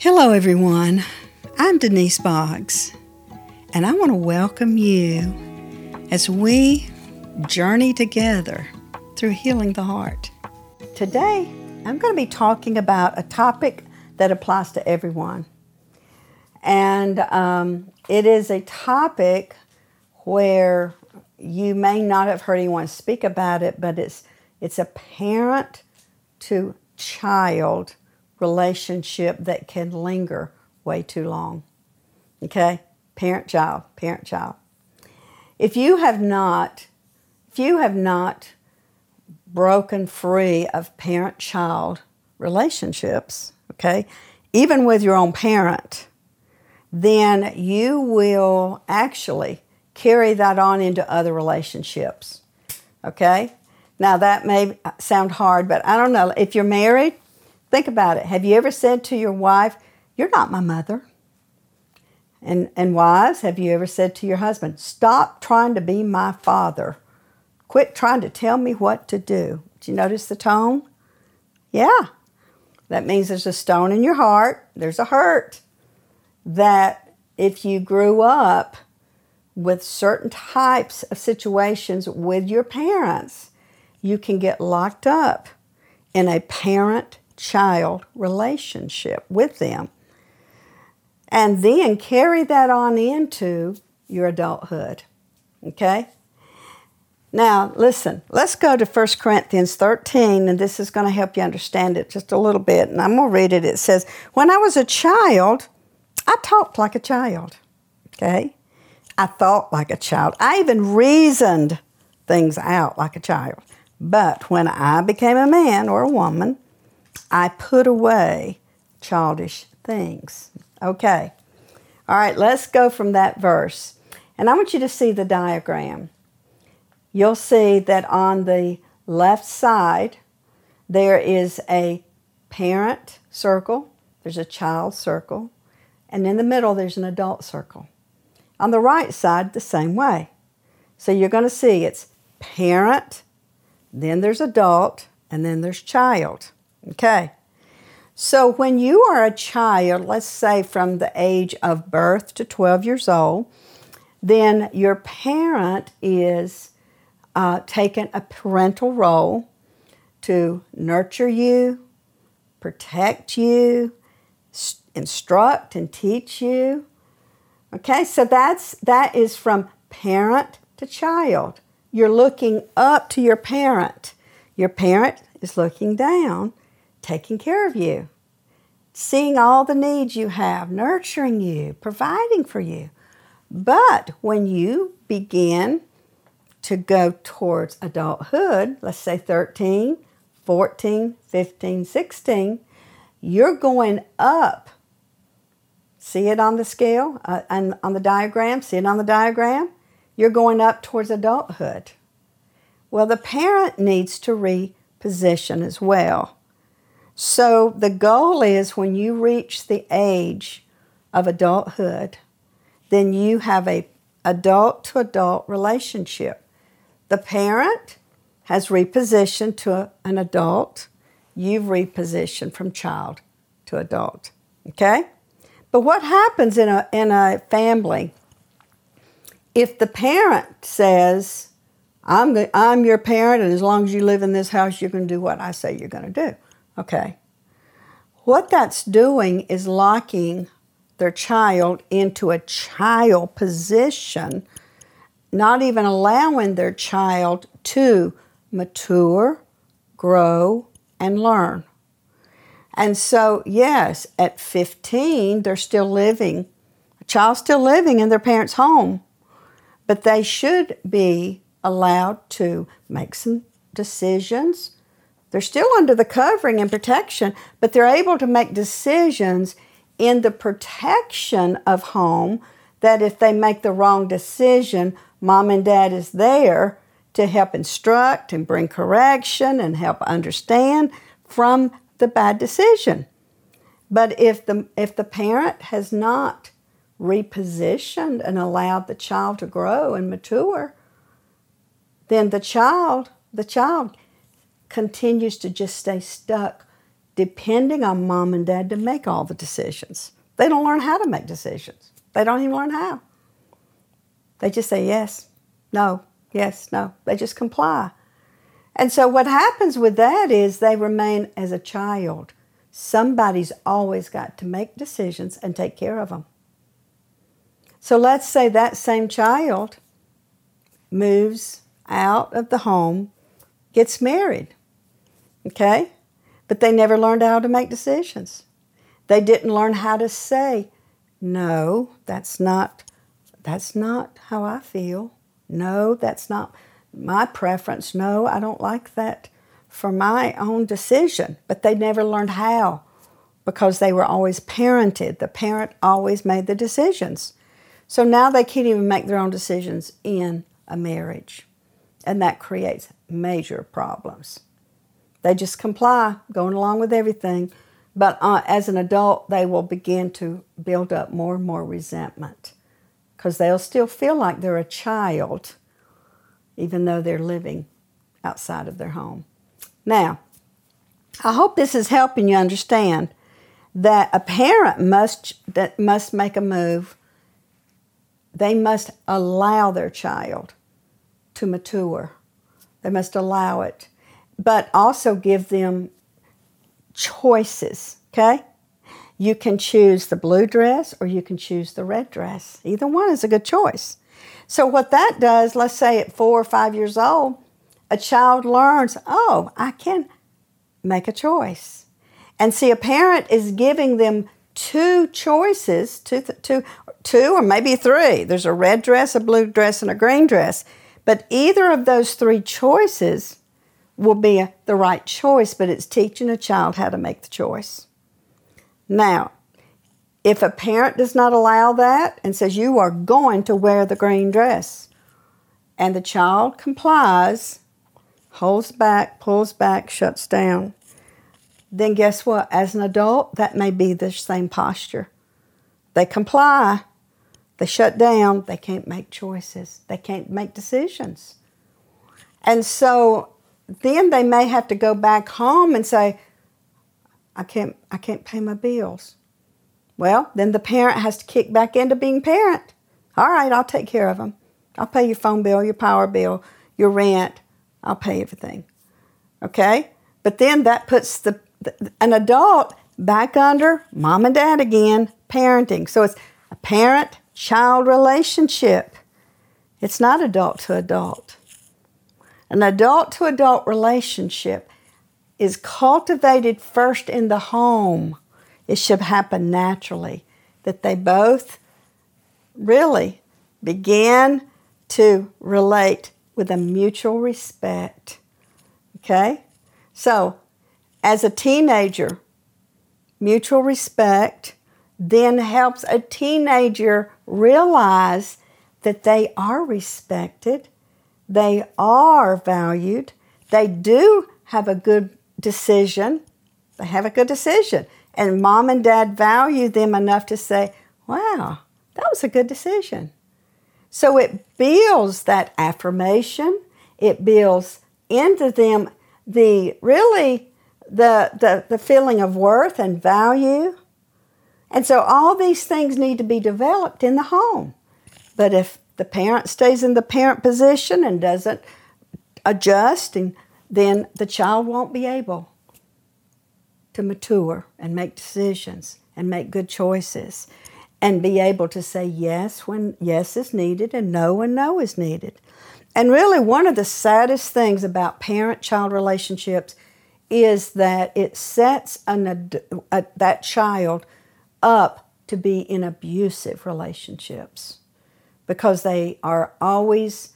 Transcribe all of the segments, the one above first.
Hello, everyone. I'm Denise Boggs, and I want to welcome you as we journey together through healing the heart. Today, I'm going to be talking about a topic that applies to everyone. And um, it is a topic where you may not have heard anyone speak about it, but it's, it's a parent to child relationship that can linger way too long. Okay? Parent child, parent child. If you have not, if you have not broken free of parent child relationships, okay, even with your own parent, then you will actually carry that on into other relationships. Okay? Now, that may sound hard, but I don't know. If you're married, think about it. Have you ever said to your wife, You're not my mother? And, and wives, have you ever said to your husband, Stop trying to be my father? Quit trying to tell me what to do. Do you notice the tone? Yeah. That means there's a stone in your heart, there's a hurt that if you grew up with certain types of situations with your parents, you can get locked up in a parent child relationship with them. And then carry that on into your adulthood. Okay? Now, listen, let's go to 1 Corinthians 13, and this is going to help you understand it just a little bit. And I'm going to read it. It says, When I was a child, I talked like a child. Okay? I thought like a child. I even reasoned things out like a child. But when I became a man or a woman, I put away childish things. Okay. All right, let's go from that verse. And I want you to see the diagram. You'll see that on the left side, there is a parent circle, there's a child circle, and in the middle, there's an adult circle. On the right side, the same way. So you're going to see it's parent, then there's adult, and then there's child. Okay. So when you are a child, let's say from the age of birth to 12 years old, then your parent is uh, taking a parental role to nurture you, protect you, instruct and teach you, Okay, so that's that is from parent to child. You're looking up to your parent. Your parent is looking down, taking care of you, seeing all the needs you have, nurturing you, providing for you. But when you begin to go towards adulthood, let's say 13, 14, 15, 16, you're going up See it on the scale uh, and on the diagram? See it on the diagram? You're going up towards adulthood. Well, the parent needs to reposition as well. So the goal is when you reach the age of adulthood, then you have a adult to adult relationship. The parent has repositioned to an adult. You've repositioned from child to adult. Okay? But what happens in a, in a family if the parent says, I'm, the, I'm your parent, and as long as you live in this house, you're going to do what I say you're going to do? Okay. What that's doing is locking their child into a child position, not even allowing their child to mature, grow, and learn. And so, yes, at 15, they're still living, a child's still living in their parents' home, but they should be allowed to make some decisions. They're still under the covering and protection, but they're able to make decisions in the protection of home that if they make the wrong decision, mom and dad is there to help instruct and bring correction and help understand from the bad decision. But if the, if the parent has not repositioned and allowed the child to grow and mature, then the child, the child continues to just stay stuck depending on mom and dad to make all the decisions. They don't learn how to make decisions. They don't even learn how. They just say yes, no, yes, no. They just comply. And so what happens with that is they remain as a child. Somebody's always got to make decisions and take care of them. So let's say that same child moves out of the home, gets married, okay? But they never learned how to make decisions. They didn't learn how to say, no, that's not that's not how I feel. No, that's not my preference. No, I don't like that for my own decision. But they never learned how because they were always parented. The parent always made the decisions. So now they can't even make their own decisions in a marriage. And that creates major problems. They just comply, going along with everything. But uh, as an adult, they will begin to build up more and more resentment because they'll still feel like they're a child even though they're living outside of their home. Now, I hope this is helping you understand that a parent must that must make a move they must allow their child to mature. They must allow it, but also give them choices, okay? You can choose the blue dress or you can choose the red dress. Either one is a good choice. So, what that does, let's say at four or five years old, a child learns, oh, I can make a choice. And see, a parent is giving them two choices, two, or maybe three. There's a red dress, a blue dress, and a green dress. But either of those three choices will be the right choice, but it's teaching a child how to make the choice. Now, if a parent does not allow that and says, You are going to wear the green dress, and the child complies, holds back, pulls back, shuts down, then guess what? As an adult, that may be the same posture. They comply, they shut down, they can't make choices, they can't make decisions. And so then they may have to go back home and say, I can't, I can't pay my bills. Well, then the parent has to kick back into being parent. All right, I'll take care of them. I'll pay your phone bill, your power bill, your rent. I'll pay everything. Okay? But then that puts the an adult back under mom and dad again, parenting. So it's a parent child relationship. It's not adult to adult. An adult to adult relationship is cultivated first in the home. It should happen naturally that they both really begin to relate with a mutual respect. Okay? So as a teenager, mutual respect then helps a teenager realize that they are respected, they are valued, they do have a good decision, they have a good decision. And mom and dad value them enough to say, wow, that was a good decision. So it builds that affirmation, it builds into them the really the, the, the feeling of worth and value. And so all these things need to be developed in the home. But if the parent stays in the parent position and doesn't adjust, and then the child won't be able to mature and make decisions and make good choices and be able to say yes when yes is needed and no when no is needed. And really, one of the saddest things about parent child relationships is that it sets an, a, that child up to be in abusive relationships because they are always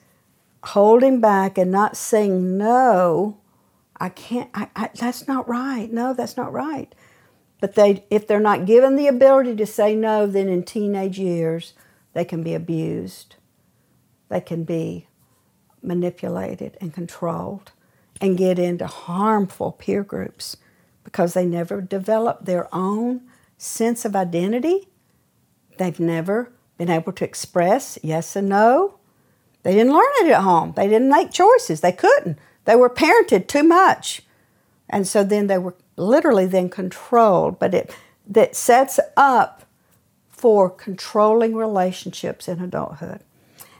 holding back and not saying no i can't I, I, that's not right. No that's not right. But they if they're not given the ability to say no then in teenage years they can be abused. They can be manipulated and controlled and get into harmful peer groups because they never develop their own sense of identity. They've never been able to express yes and no. They didn't learn it at home. They didn't make choices. They couldn't. They were parented too much. And so then they were literally then controlled, but it that sets up for controlling relationships in adulthood.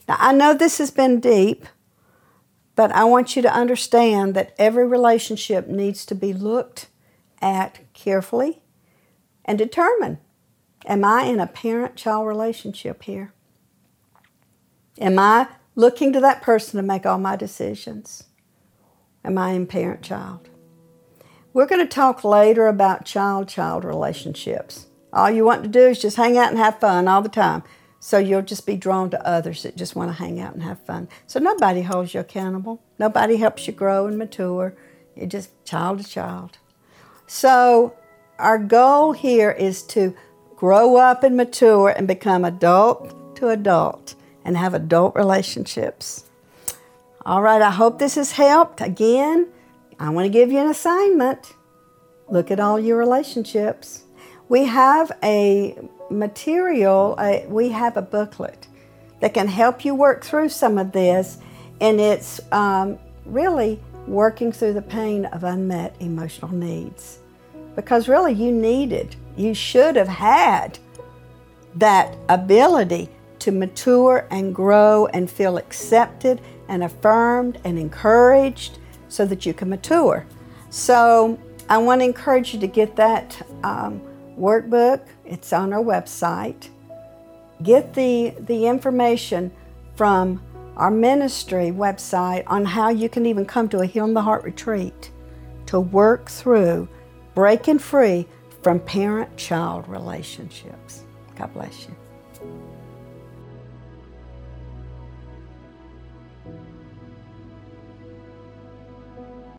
Now, I know this has been deep, but I want you to understand that every relationship needs to be looked at carefully and determine am I in a parent child relationship here? Am I looking to that person to make all my decisions? Am I in parent child? We're going to talk later about child child relationships. All you want to do is just hang out and have fun all the time. So you'll just be drawn to others that just want to hang out and have fun. So nobody holds you accountable. Nobody helps you grow and mature. You're just child to child. So our goal here is to grow up and mature and become adult to adult and have adult relationships. All right, I hope this has helped. Again, I want to give you an assignment. Look at all your relationships. We have a material, a, we have a booklet that can help you work through some of this, and it's um, really working through the pain of unmet emotional needs. Because really, you needed, you should have had that ability to mature and grow and feel accepted and affirmed and encouraged so that you can mature. So I want to encourage you to get that um, workbook. It's on our website. Get the, the information from our ministry website on how you can even come to a Healing the Heart retreat to work through breaking free from parent child relationships. God bless you.